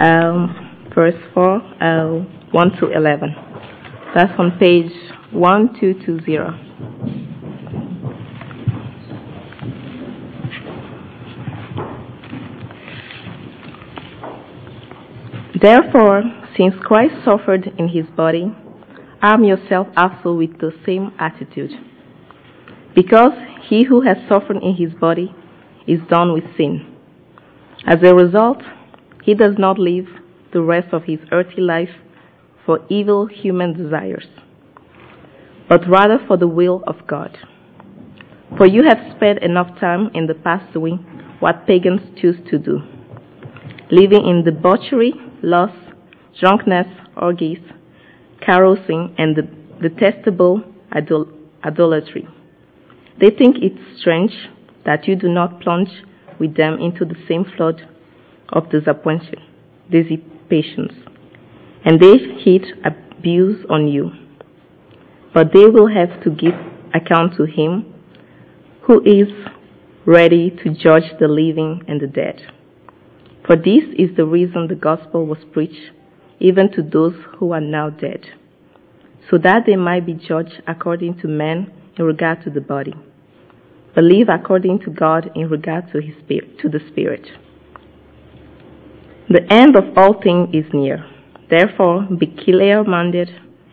um, verse 4, uh, 1 to 11. That's on page 1220. Therefore, since Christ suffered in his body, arm yourself also with the same attitude. Because he who has suffered in his body is done with sin. As a result, he does not live the rest of his earthly life for evil human desires, but rather for the will of God. For you have spent enough time in the past doing what pagans choose to do, living in debauchery, lust, drunkenness, orgies, carousing, and the detestable idol- idolatry. They think it strange that you do not plunge with them into the same flood of disappointment, dissipations, and they heap abuse on you. But they will have to give account to him who is ready to judge the living and the dead. For this is the reason the gospel was preached even to those who are now dead, so that they might be judged according to men in regard to the body, but live according to God in regard to his spirit, to the spirit. The end of all things is near. Therefore, be clear-minded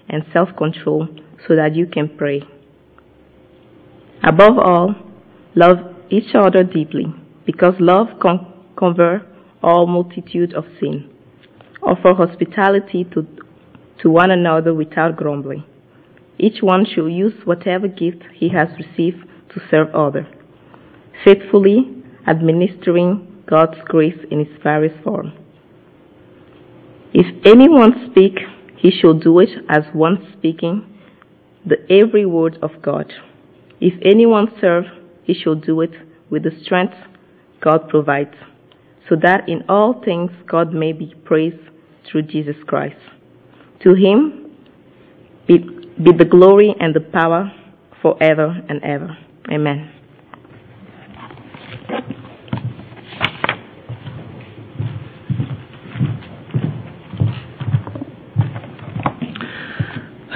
and self-controlled so that you can pray. Above all, love each other deeply, because love con- covers all multitude of sin. Offer hospitality to, to one another without grumbling. Each one should use whatever gift he has received to serve others, faithfully administering God's grace in its various forms. If anyone speak, he shall do it as one speaking the every word of God. If anyone serve, he shall do it with the strength God provides, so that in all things God may be praised through Jesus Christ. To him be, be the glory and the power forever and ever. Amen.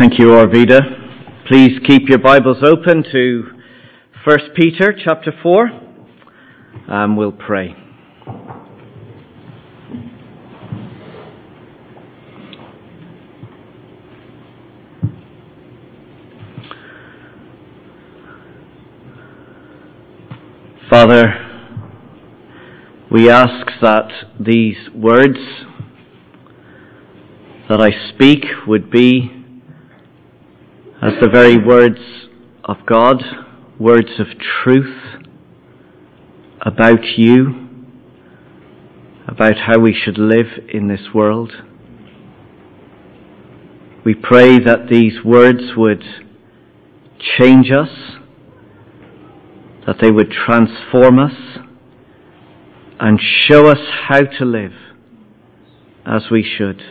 Thank you, Arvida. Please keep your Bibles open to 1 Peter chapter 4, and we'll pray. Father, we ask that these words that I speak would be as the very words of God, words of truth about you, about how we should live in this world. We pray that these words would change us, that they would transform us, and show us how to live as we should.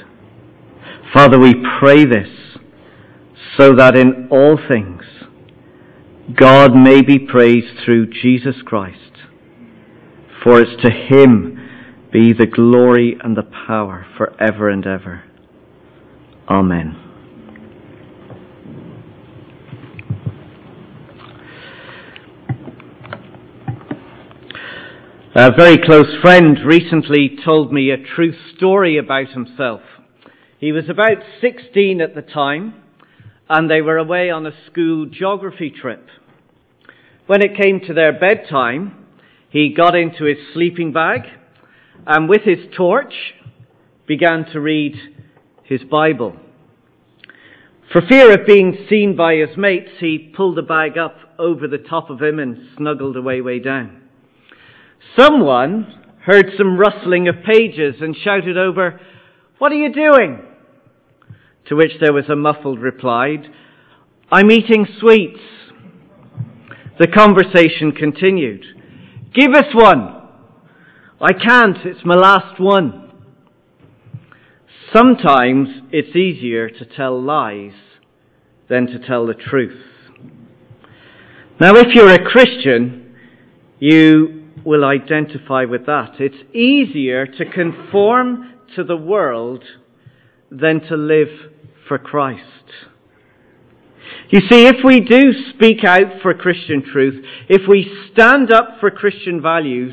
Father, we pray this so that in all things God may be praised through Jesus Christ. For it's to him be the glory and the power forever and ever. Amen. A very close friend recently told me a true story about himself. He was about 16 at the time and they were away on a school geography trip. When it came to their bedtime, he got into his sleeping bag and with his torch began to read his Bible. For fear of being seen by his mates, he pulled the bag up over the top of him and snuggled away way down. Someone heard some rustling of pages and shouted over, What are you doing? To which there was a muffled reply, I'm eating sweets. The conversation continued. Give us one. I can't, it's my last one. Sometimes it's easier to tell lies than to tell the truth. Now, if you're a Christian, you will identify with that. It's easier to conform to the world than to live for Christ. You see, if we do speak out for Christian truth, if we stand up for Christian values,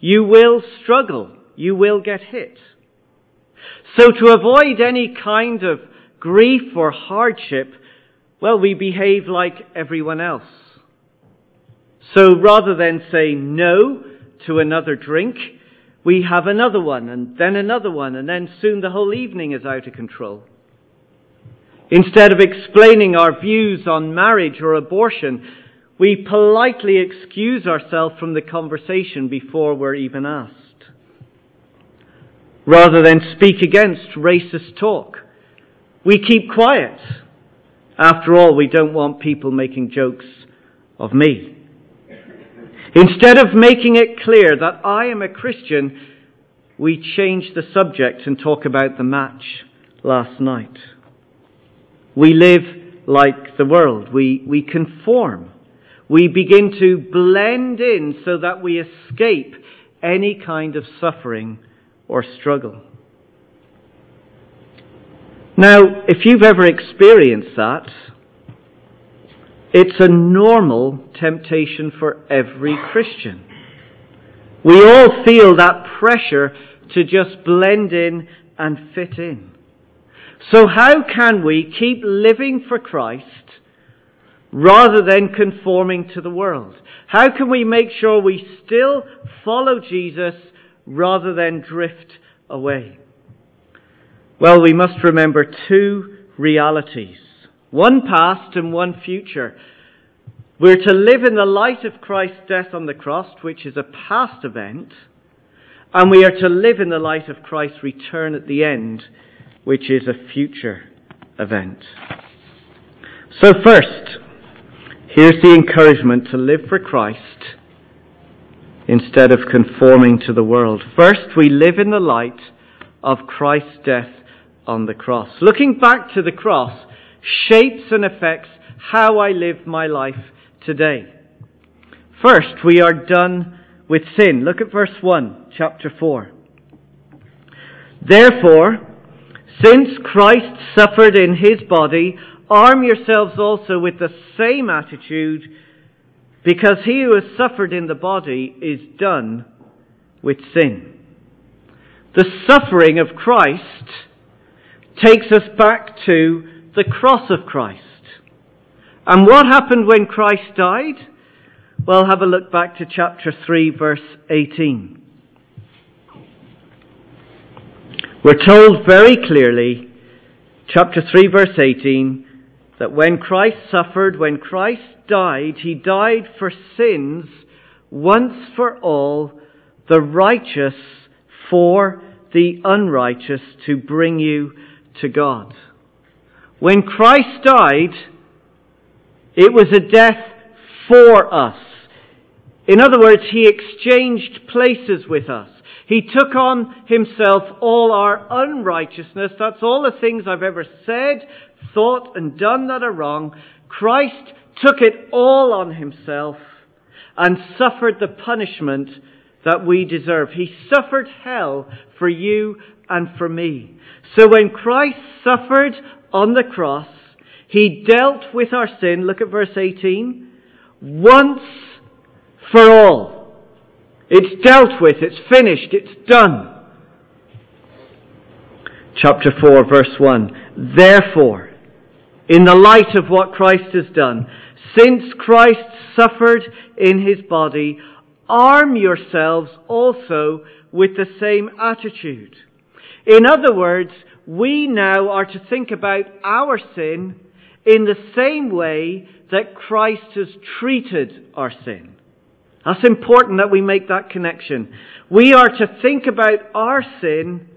you will struggle. You will get hit. So to avoid any kind of grief or hardship, well, we behave like everyone else. So rather than say no to another drink, we have another one and then another one and then soon the whole evening is out of control. Instead of explaining our views on marriage or abortion, we politely excuse ourselves from the conversation before we're even asked. Rather than speak against racist talk, we keep quiet. After all, we don't want people making jokes of me. Instead of making it clear that I am a Christian, we change the subject and talk about the match last night. We live like the world. We, we conform. We begin to blend in so that we escape any kind of suffering or struggle. Now, if you've ever experienced that, it's a normal temptation for every Christian. We all feel that pressure to just blend in and fit in. So how can we keep living for Christ rather than conforming to the world? How can we make sure we still follow Jesus rather than drift away? Well, we must remember two realities. One past and one future. We're to live in the light of Christ's death on the cross, which is a past event, and we are to live in the light of Christ's return at the end, which is a future event. So first, here's the encouragement to live for Christ instead of conforming to the world. First, we live in the light of Christ's death on the cross. Looking back to the cross shapes and affects how I live my life today. First, we are done with sin. Look at verse 1, chapter 4. Therefore, since Christ suffered in his body, arm yourselves also with the same attitude, because he who has suffered in the body is done with sin. The suffering of Christ takes us back to the cross of Christ. And what happened when Christ died? Well, have a look back to chapter 3, verse 18. We're told very clearly, chapter 3, verse 18, that when Christ suffered, when Christ died, he died for sins once for all, the righteous for the unrighteous, to bring you to God. When Christ died, it was a death for us. In other words, he exchanged places with us. He took on himself all our unrighteousness. That's all the things I've ever said, thought, and done that are wrong. Christ took it all on himself and suffered the punishment that we deserve. He suffered hell for you and for me. So when Christ suffered on the cross, he dealt with our sin. Look at verse 18. Once for all. It's dealt with, it's finished, it's done. Chapter 4, verse 1. Therefore, in the light of what Christ has done, since Christ suffered in his body, arm yourselves also with the same attitude. In other words, we now are to think about our sin in the same way that Christ has treated our sin. That's important that we make that connection. We are to think about our sin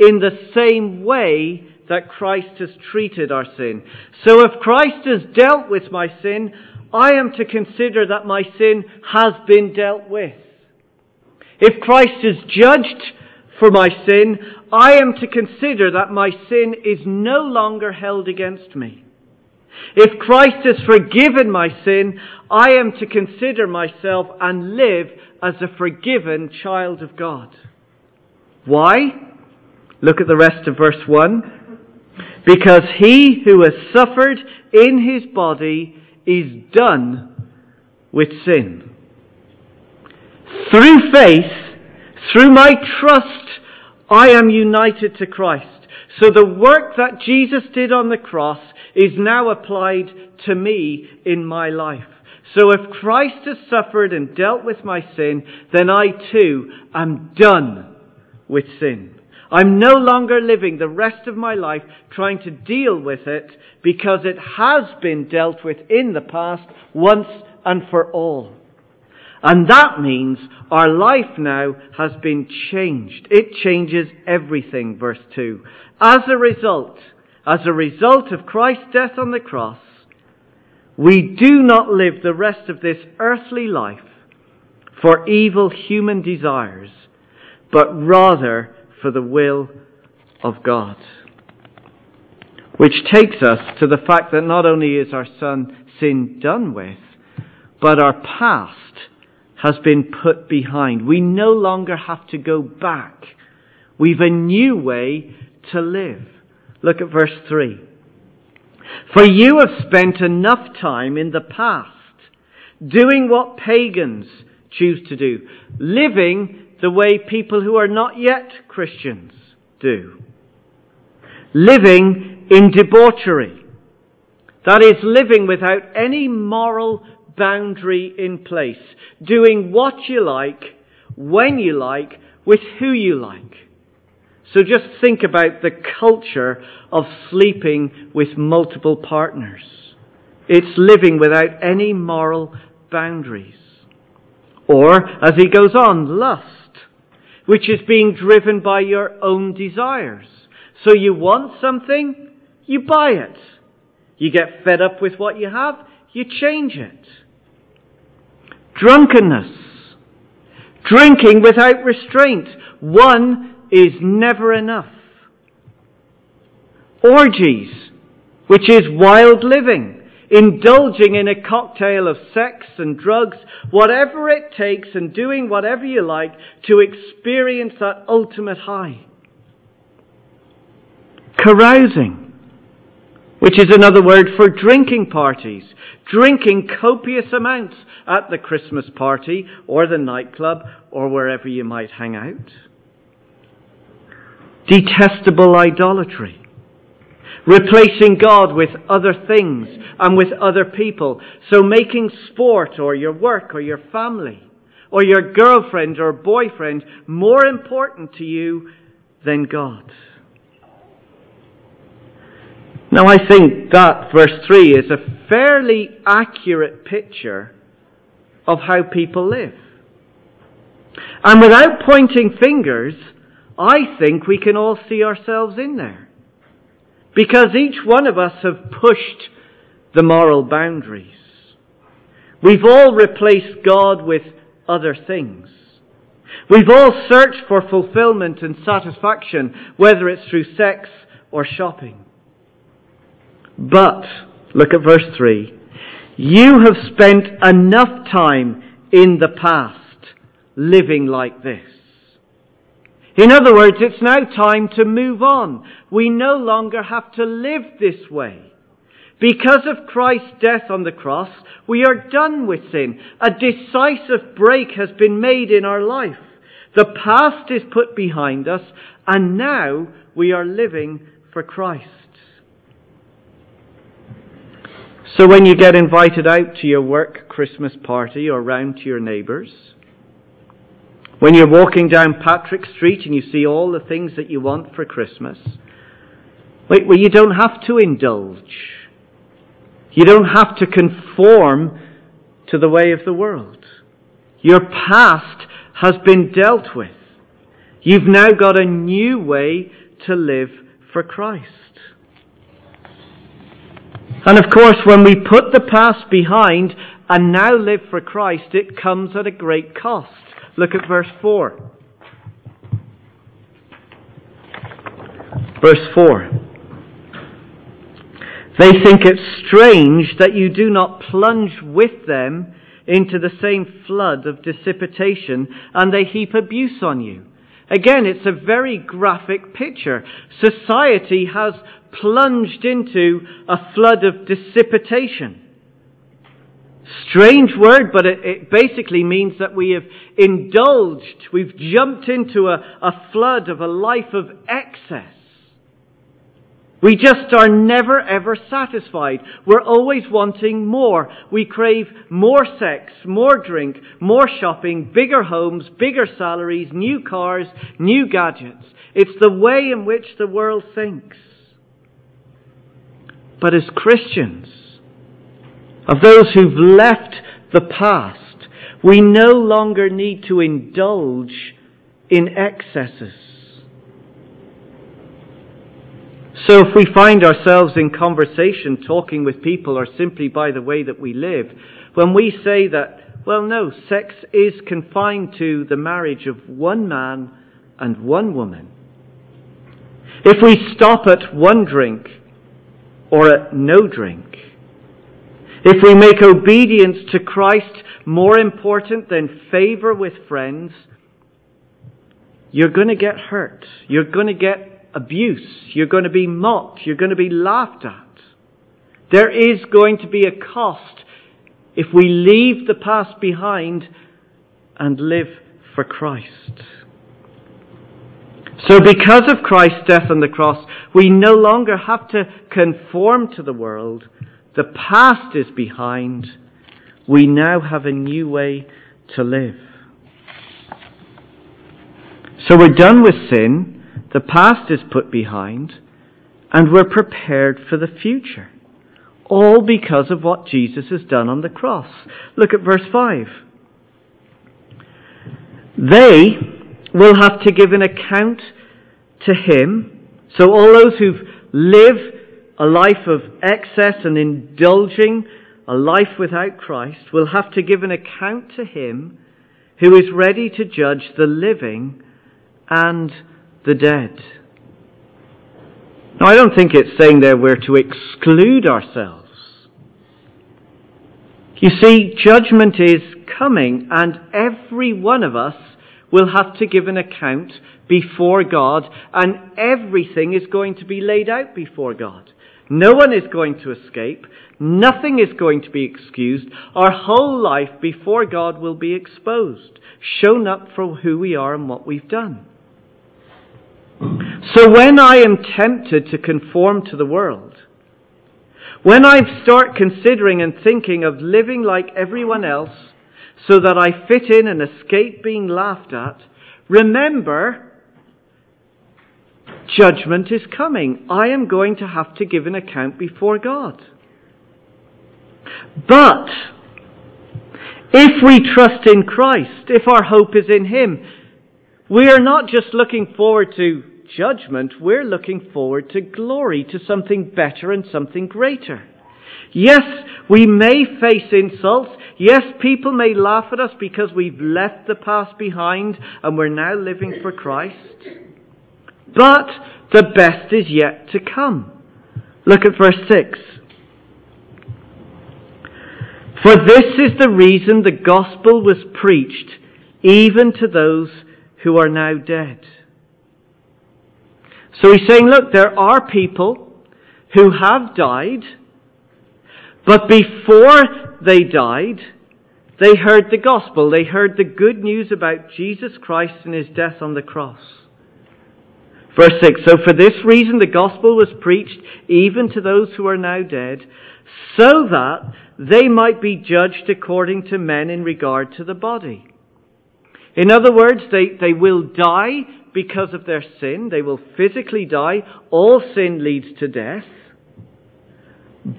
in the same way that Christ has treated our sin. So if Christ has dealt with my sin, I am to consider that my sin has been dealt with. If Christ is judged for my sin, I am to consider that my sin is no longer held against me. If Christ has forgiven my sin, I am to consider myself and live as a forgiven child of God. Why? Look at the rest of verse 1. Because he who has suffered in his body is done with sin. Through faith, through my trust, I am united to Christ. So the work that Jesus did on the cross is now applied to me in my life. So if Christ has suffered and dealt with my sin, then I too am done with sin. I'm no longer living the rest of my life trying to deal with it because it has been dealt with in the past once and for all. And that means our life now has been changed. It changes everything, verse 2. As a result, as a result of Christ's death on the cross, we do not live the rest of this earthly life for evil human desires, but rather for the will of God. Which takes us to the fact that not only is our son sin done with, but our past has been put behind. We no longer have to go back. We've a new way to live. Look at verse 3. For you have spent enough time in the past doing what pagans choose to do, living the way people who are not yet Christians do, living in debauchery. That is, living without any moral boundary in place, doing what you like, when you like, with who you like. So just think about the culture of sleeping with multiple partners. It's living without any moral boundaries. Or, as he goes on, lust, which is being driven by your own desires. So you want something, you buy it. You get fed up with what you have, you change it. Drunkenness. Drinking without restraint. One is never enough. Orgies, which is wild living, indulging in a cocktail of sex and drugs, whatever it takes and doing whatever you like to experience that ultimate high. Carousing, which is another word for drinking parties, drinking copious amounts at the Christmas party or the nightclub or wherever you might hang out detestable idolatry, replacing God with other things and with other people. So making sport or your work or your family or your girlfriend or boyfriend more important to you than God. Now I think that verse 3 is a fairly accurate picture of how people live. And without pointing fingers, I think we can all see ourselves in there. Because each one of us have pushed the moral boundaries. We've all replaced God with other things. We've all searched for fulfillment and satisfaction, whether it's through sex or shopping. But, look at verse 3. You have spent enough time in the past living like this. In other words, it's now time to move on. We no longer have to live this way. Because of Christ's death on the cross, we are done with sin. A decisive break has been made in our life. The past is put behind us, and now we are living for Christ. So when you get invited out to your work Christmas party or round to your neighbours, when you're walking down Patrick Street and you see all the things that you want for Christmas, well, you don't have to indulge. You don't have to conform to the way of the world. Your past has been dealt with. You've now got a new way to live for Christ. And of course, when we put the past behind and now live for Christ, it comes at a great cost. Look at verse 4. Verse 4. They think it strange that you do not plunge with them into the same flood of dissipation and they heap abuse on you. Again, it's a very graphic picture. Society has plunged into a flood of dissipation. Strange word, but it, it, basically means that we have indulged, we've jumped into a, a flood of a life of excess. We just are never ever satisfied. We're always wanting more. We crave more sex, more drink, more shopping, bigger homes, bigger salaries, new cars, new gadgets. It's the way in which the world thinks. But as Christians, of those who've left the past, we no longer need to indulge in excesses. So if we find ourselves in conversation talking with people or simply by the way that we live, when we say that, well, no, sex is confined to the marriage of one man and one woman, if we stop at one drink or at no drink, if we make obedience to Christ more important than favor with friends, you're going to get hurt. You're going to get abuse. You're going to be mocked. You're going to be laughed at. There is going to be a cost if we leave the past behind and live for Christ. So because of Christ's death on the cross, we no longer have to conform to the world. The past is behind. We now have a new way to live. So we're done with sin. The past is put behind, and we're prepared for the future. All because of what Jesus has done on the cross. Look at verse 5. They will have to give an account to him. So all those who live a life of excess and indulging a life without Christ will have to give an account to him who is ready to judge the living and the dead. Now, I don't think it's saying there we're to exclude ourselves. You see, judgment is coming, and every one of us will have to give an account before God, and everything is going to be laid out before God. No one is going to escape. Nothing is going to be excused. Our whole life before God will be exposed, shown up for who we are and what we've done. So when I am tempted to conform to the world, when I start considering and thinking of living like everyone else so that I fit in and escape being laughed at, remember, judgment is coming. I am going to have to give an account before God. But, if we trust in Christ, if our hope is in Him, we are not just looking forward to judgment, we're looking forward to glory, to something better and something greater. Yes, we may face insults. Yes, people may laugh at us because we've left the past behind and we're now living for Christ. But the best is yet to come. Look at verse 6. For this is the reason the gospel was preached even to those who are now dead. So he's saying, look, there are people who have died, but before they died, they heard the gospel. They heard the good news about Jesus Christ and his death on the cross. Verse 6 So for this reason the gospel was preached even to those who are now dead, so that they might be judged according to men in regard to the body. In other words, they, they will die because of their sin. They will physically die. All sin leads to death.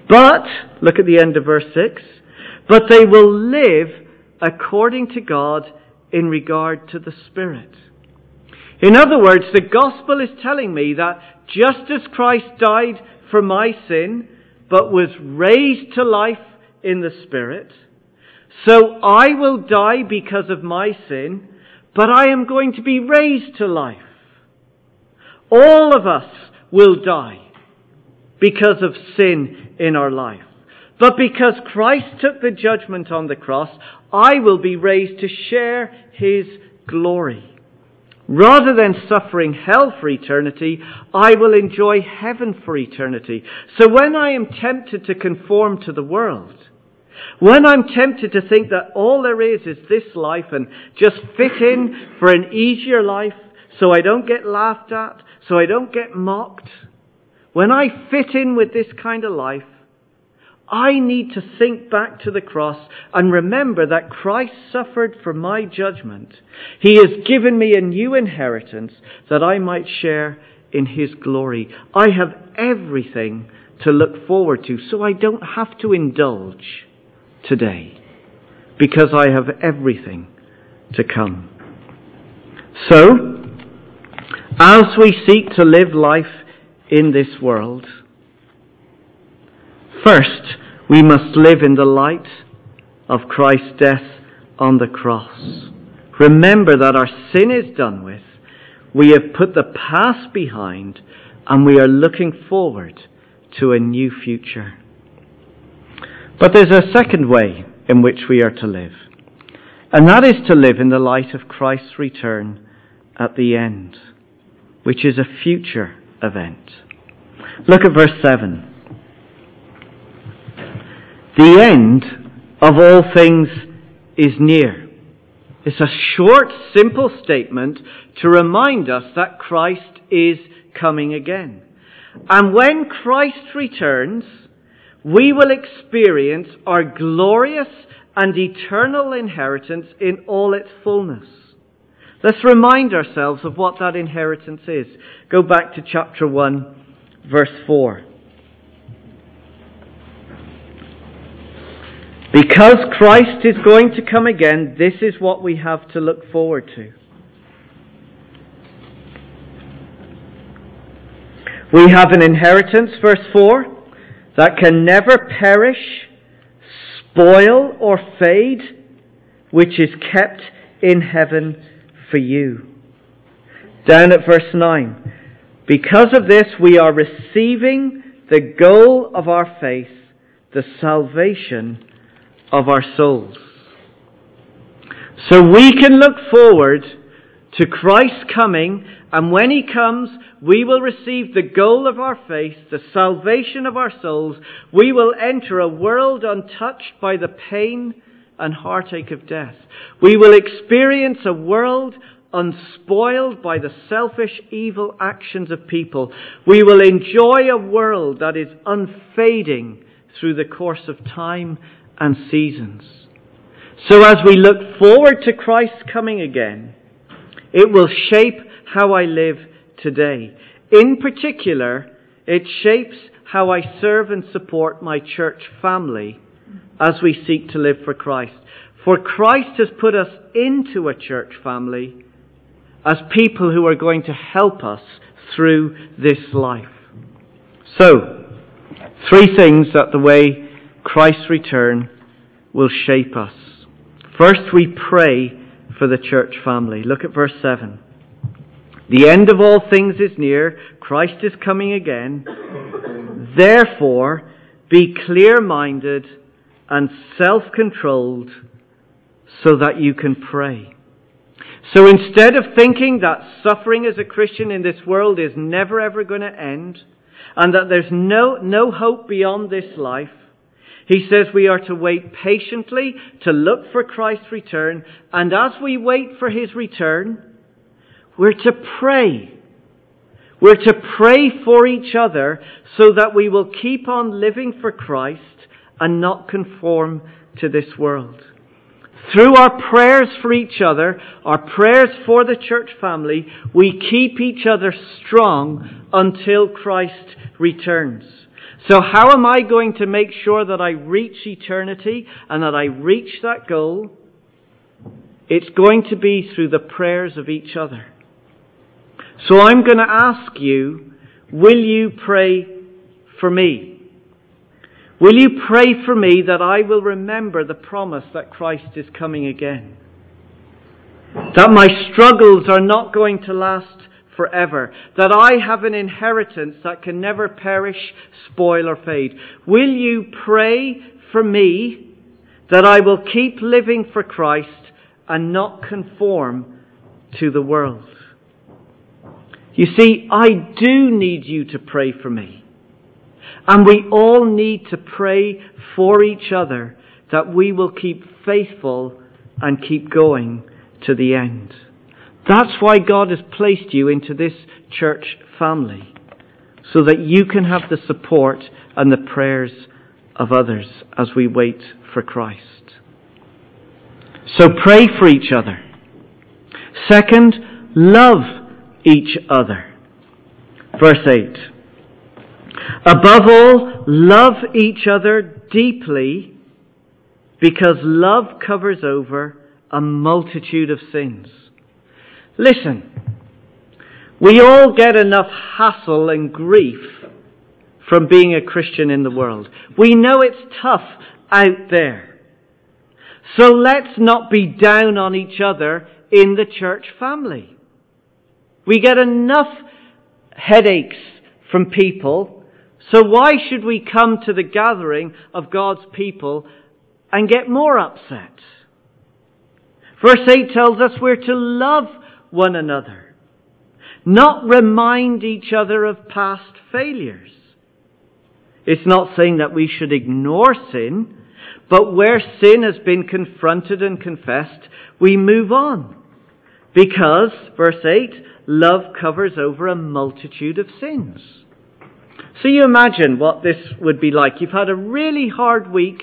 But, look at the end of verse 6, but they will live according to God in regard to the Spirit. In other words, the gospel is telling me that just as Christ died for my sin, but was raised to life in the Spirit, so I will die because of my sin, but I am going to be raised to life. All of us will die. Because of sin in our life. But because Christ took the judgment on the cross, I will be raised to share his glory. Rather than suffering hell for eternity, I will enjoy heaven for eternity. So when I am tempted to conform to the world, when I'm tempted to think that all there is is this life and just fit in for an easier life so I don't get laughed at, so I don't get mocked, when I fit in with this kind of life, I need to think back to the cross and remember that Christ suffered for my judgment. He has given me a new inheritance that I might share in His glory. I have everything to look forward to, so I don't have to indulge today because I have everything to come. So, as we seek to live life in this world, First, we must live in the light of Christ's death on the cross. Remember that our sin is done with. We have put the past behind and we are looking forward to a new future. But there's a second way in which we are to live. And that is to live in the light of Christ's return at the end, which is a future event. Look at verse 7. The end of all things is near. It's a short, simple statement to remind us that Christ is coming again. And when Christ returns, we will experience our glorious and eternal inheritance in all its fullness. Let's remind ourselves of what that inheritance is. Go back to chapter 1, verse 4. Because Christ is going to come again, this is what we have to look forward to. We have an inheritance, verse 4, that can never perish, spoil, or fade, which is kept in heaven for you. Down at verse 9. Because of this, we are receiving the goal of our faith, the salvation of our souls. So we can look forward to Christ coming, and when He comes, we will receive the goal of our faith, the salvation of our souls. We will enter a world untouched by the pain and heartache of death. We will experience a world unspoiled by the selfish, evil actions of people. We will enjoy a world that is unfading through the course of time and seasons. So as we look forward to Christ's coming again, it will shape how I live today. In particular, it shapes how I serve and support my church family as we seek to live for Christ. For Christ has put us into a church family as people who are going to help us through this life. So, three things that the way Christ's return will shape us. First, we pray for the church family. Look at verse 7. The end of all things is near. Christ is coming again. Therefore, be clear minded and self controlled so that you can pray. So instead of thinking that suffering as a Christian in this world is never ever going to end, and that there's no, no hope beyond this life, he says we are to wait patiently to look for Christ's return, and as we wait for his return, we're to pray. We're to pray for each other so that we will keep on living for Christ and not conform to this world. Through our prayers for each other, our prayers for the church family, we keep each other strong until Christ returns. So how am I going to make sure that I reach eternity and that I reach that goal? It's going to be through the prayers of each other. So I'm going to ask you, will you pray for me? Will you pray for me that I will remember the promise that Christ is coming again? That my struggles are not going to last forever, that I have an inheritance that can never perish, spoil, or fade. Will you pray for me that I will keep living for Christ and not conform to the world? You see, I do need you to pray for me. And we all need to pray for each other that we will keep faithful and keep going to the end. That's why God has placed you into this church family, so that you can have the support and the prayers of others as we wait for Christ. So pray for each other. Second, love each other. Verse 8. Above all, love each other deeply because love covers over a multitude of sins. Listen, we all get enough hassle and grief from being a Christian in the world. We know it's tough out there. So let's not be down on each other in the church family. We get enough headaches from people, so why should we come to the gathering of God's people and get more upset? Verse 8 tells us we're to love one another, not remind each other of past failures. It's not saying that we should ignore sin, but where sin has been confronted and confessed, we move on. Because, verse 8, love covers over a multitude of sins. So you imagine what this would be like. You've had a really hard week.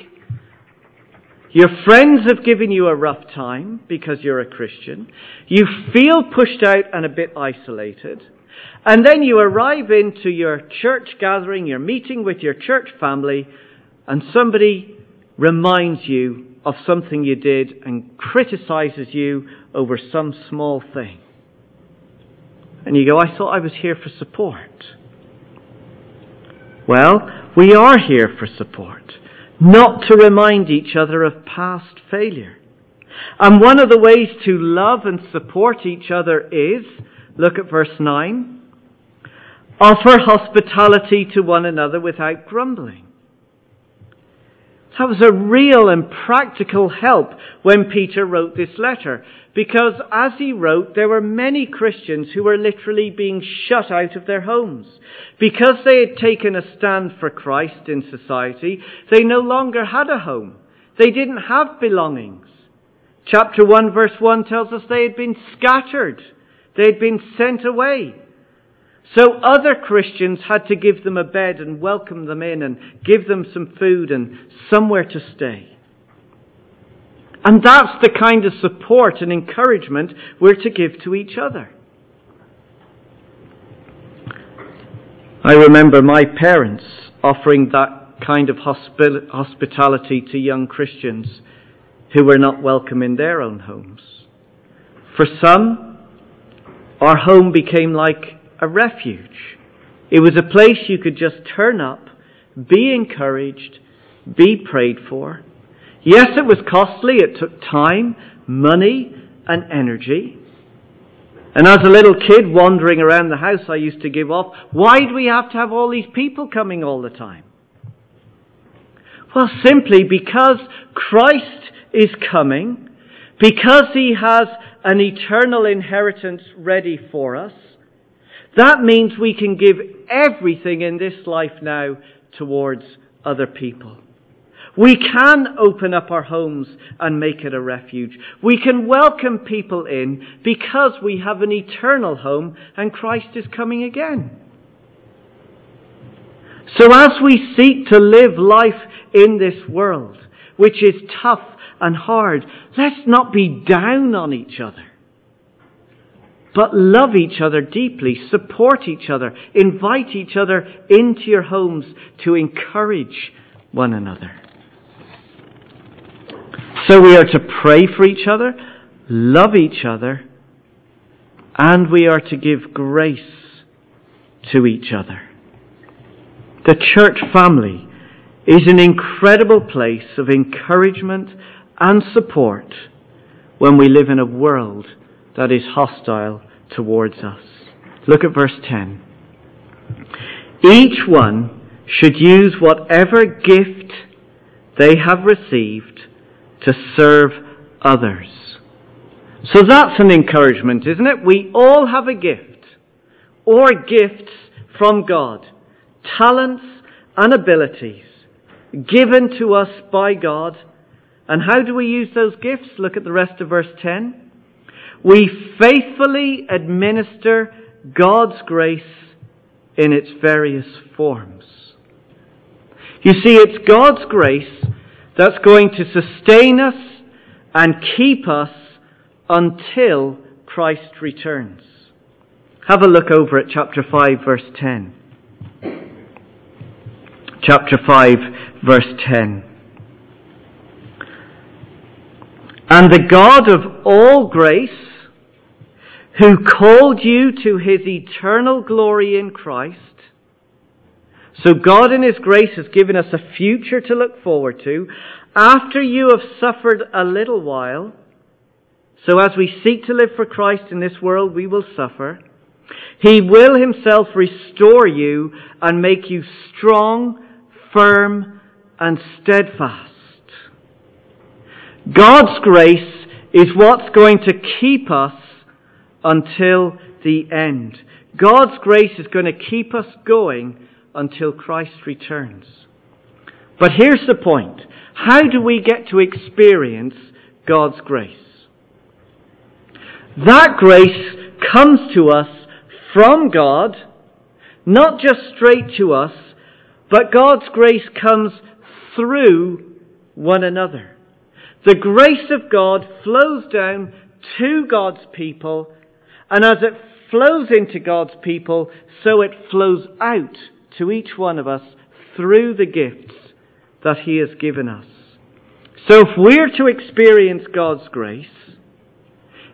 Your friends have given you a rough time because you're a Christian. You feel pushed out and a bit isolated. And then you arrive into your church gathering, your meeting with your church family, and somebody reminds you of something you did and criticizes you over some small thing. And you go, I thought I was here for support. Well, we are here for support not to remind each other of past failure. And one of the ways to love and support each other is, look at verse 9, offer hospitality to one another without grumbling. That was a real and practical help when Peter wrote this letter, because as he wrote, there were many Christians who were literally being shut out of their homes. Because they had taken a stand for Christ in society, they no longer had a home. They didn't have belongings. Chapter 1 verse 1 tells us they had been scattered. They had been sent away. So other Christians had to give them a bed and welcome them in and give them some food and somewhere to stay. And that's the kind of support and encouragement we're to give to each other. I remember my parents offering that kind of hospitality to young Christians who were not welcome in their own homes. For some, our home became like a refuge. It was a place you could just turn up, be encouraged, be prayed for. Yes, it was costly. It took time, money, and energy. And as a little kid wandering around the house, I used to give off, why do we have to have all these people coming all the time? Well, simply because Christ is coming, because He has an eternal inheritance ready for us, that means we can give everything in this life now towards other people. We can open up our homes and make it a refuge. We can welcome people in because we have an eternal home and Christ is coming again. So as we seek to live life in this world, which is tough and hard, let's not be down on each other but love each other deeply, support each other, invite each other into your homes to encourage one another. So we are to pray for each other, love each other, and we are to give grace to each other. The church family is an incredible place of encouragement and support when we live in a world that is hostile towards us. Look at verse 10. Each one should use whatever gift they have received to serve others. So that's an encouragement, isn't it? We all have a gift or gifts from God, talents and abilities given to us by God. And how do we use those gifts? Look at the rest of verse 10. We faithfully administer God's grace in its various forms. You see, it's God's grace that's going to sustain us and keep us until Christ returns. Have a look over at chapter 5, verse 10. Chapter 5, verse 10. And the God of all grace, who called you to his eternal glory in Christ, so God in His grace has given us a future to look forward to. After you have suffered a little while, so as we seek to live for Christ in this world, we will suffer. He will himself restore you and make you strong, firm, and steadfast. God's grace is what's going to keep us until the end. God's grace is going to keep us going until Christ returns. But here's the point. How do we get to experience God's grace? That grace comes to us from God, not just straight to us, but God's grace comes through one another. The grace of God flows down to God's people, and as it flows into God's people, so it flows out to each one of us through the gifts that He has given us. So if we're to experience God's grace,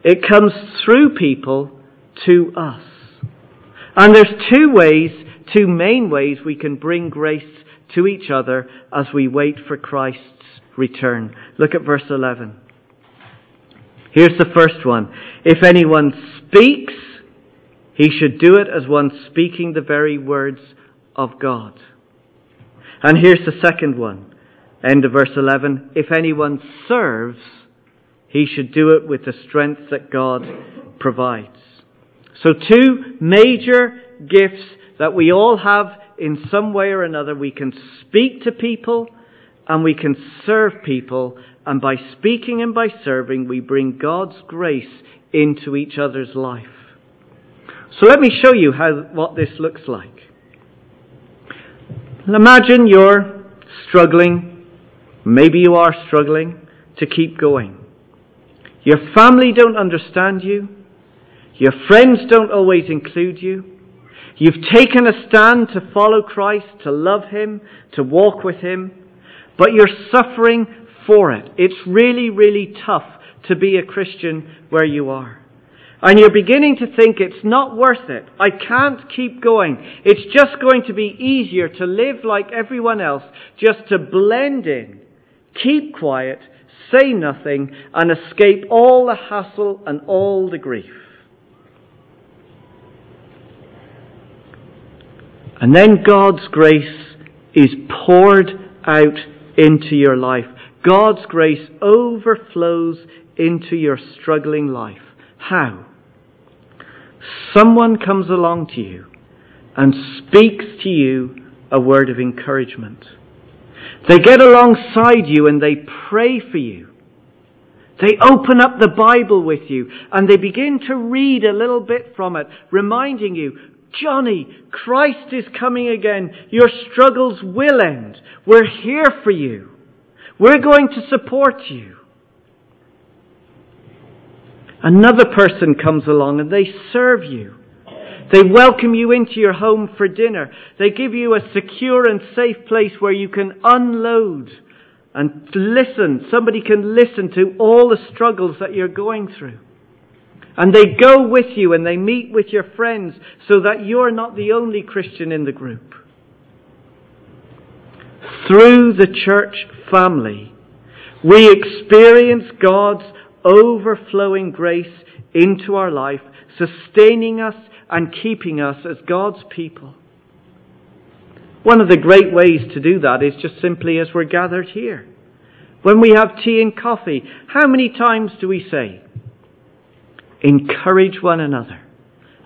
it comes through people to us. And there's two ways, two main ways we can bring grace to each other as we wait for Christ's return. Look at verse 11. Here's the first one. If anyone speaks, he should do it as one speaking the very words of God. And here's the second one. End of verse 11. If anyone serves, he should do it with the strength that God provides. So two major gifts that we all have in some way or another. We can speak to people and we can serve people. And by speaking and by serving, we bring God's grace into each other's life. So let me show you how, what this looks like. Imagine you're struggling, maybe you are struggling to keep going. Your family don't understand you. Your friends don't always include you. You've taken a stand to follow Christ, to love Him, to walk with Him, but you're suffering for it. It's really, really tough to be a Christian where you are. And you're beginning to think it's not worth it. I can't keep going. It's just going to be easier to live like everyone else, just to blend in, keep quiet, say nothing, and escape all the hassle and all the grief. And then God's grace is poured out into your life. God's grace overflows into your struggling life. How? Someone comes along to you and speaks to you a word of encouragement. They get alongside you and they pray for you. They open up the Bible with you and they begin to read a little bit from it, reminding you, Johnny, Christ is coming again. Your struggles will end. We're here for you. We're going to support you. Another person comes along and they serve you. They welcome you into your home for dinner. They give you a secure and safe place where you can unload and listen. Somebody can listen to all the struggles that you're going through. And they go with you and they meet with your friends so that you're not the only Christian in the group. Through the church family, we experience God's overflowing grace into our life, sustaining us and keeping us as God's people. One of the great ways to do that is just simply as we're gathered here. When we have tea and coffee, how many times do we say, encourage one another?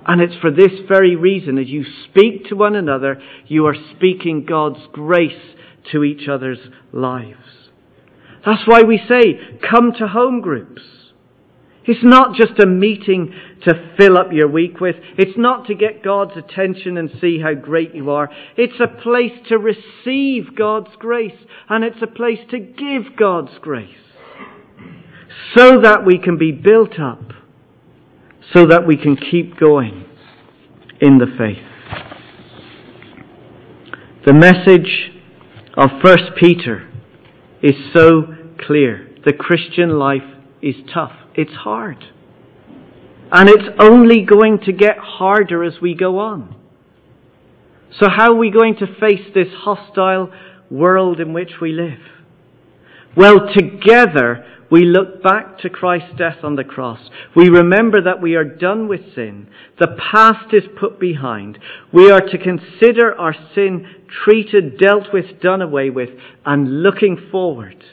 And it's for this very reason, as you speak to one another, you are speaking God's grace to each other's lives. That's why we say, come to home groups. It's not just a meeting to fill up your week with. It's not to get God's attention and see how great you are. It's a place to receive God's grace and it's a place to give God's grace so that we can be built up, so that we can keep going in the faith. The message of 1 Peter is so clear. The Christian life is tough. It's hard. And it's only going to get harder as we go on. So how are we going to face this hostile world in which we live? Well, together we look back to Christ's death on the cross. We remember that we are done with sin. The past is put behind. We are to consider our sin treated, dealt with, done away with, and looking forward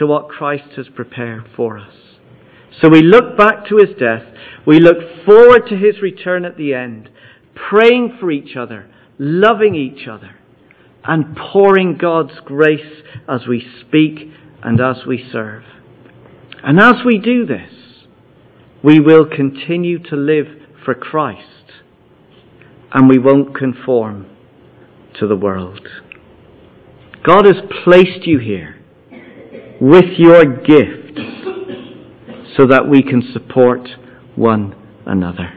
to what Christ has prepared for us. So we look back to his death. We look forward to his return at the end, praying for each other, loving each other, and pouring God's grace as we speak and as we serve. And as we do this, we will continue to live for Christ and we won't conform to the world. God has placed you here with your gifts so that we can support one another.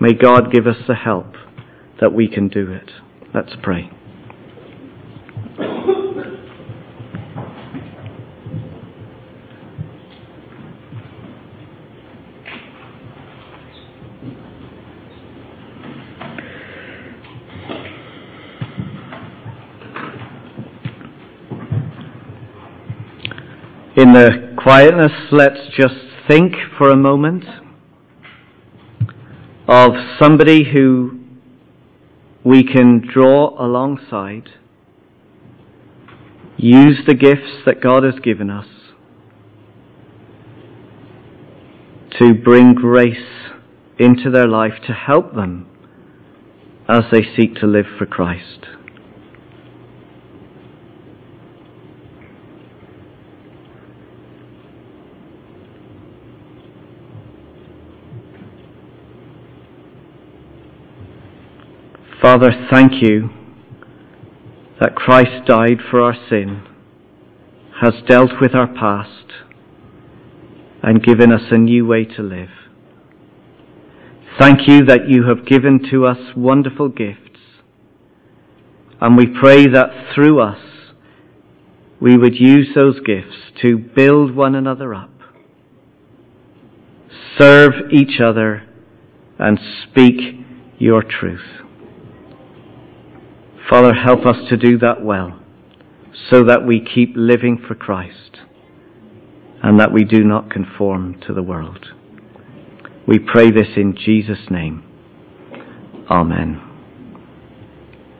May God give us the help that we can do it. Let's pray. In the quietness, let's just think for a moment of somebody who we can draw alongside, use the gifts that God has given us to bring grace into their life to help them as they seek to live for Christ. Father, thank you that Christ died for our sin, has dealt with our past, and given us a new way to live. Thank you that you have given to us wonderful gifts, and we pray that through us we would use those gifts to build one another up, serve each other, and speak your truth. Father, help us to do that well so that we keep living for Christ and that we do not conform to the world. We pray this in Jesus' name. Amen.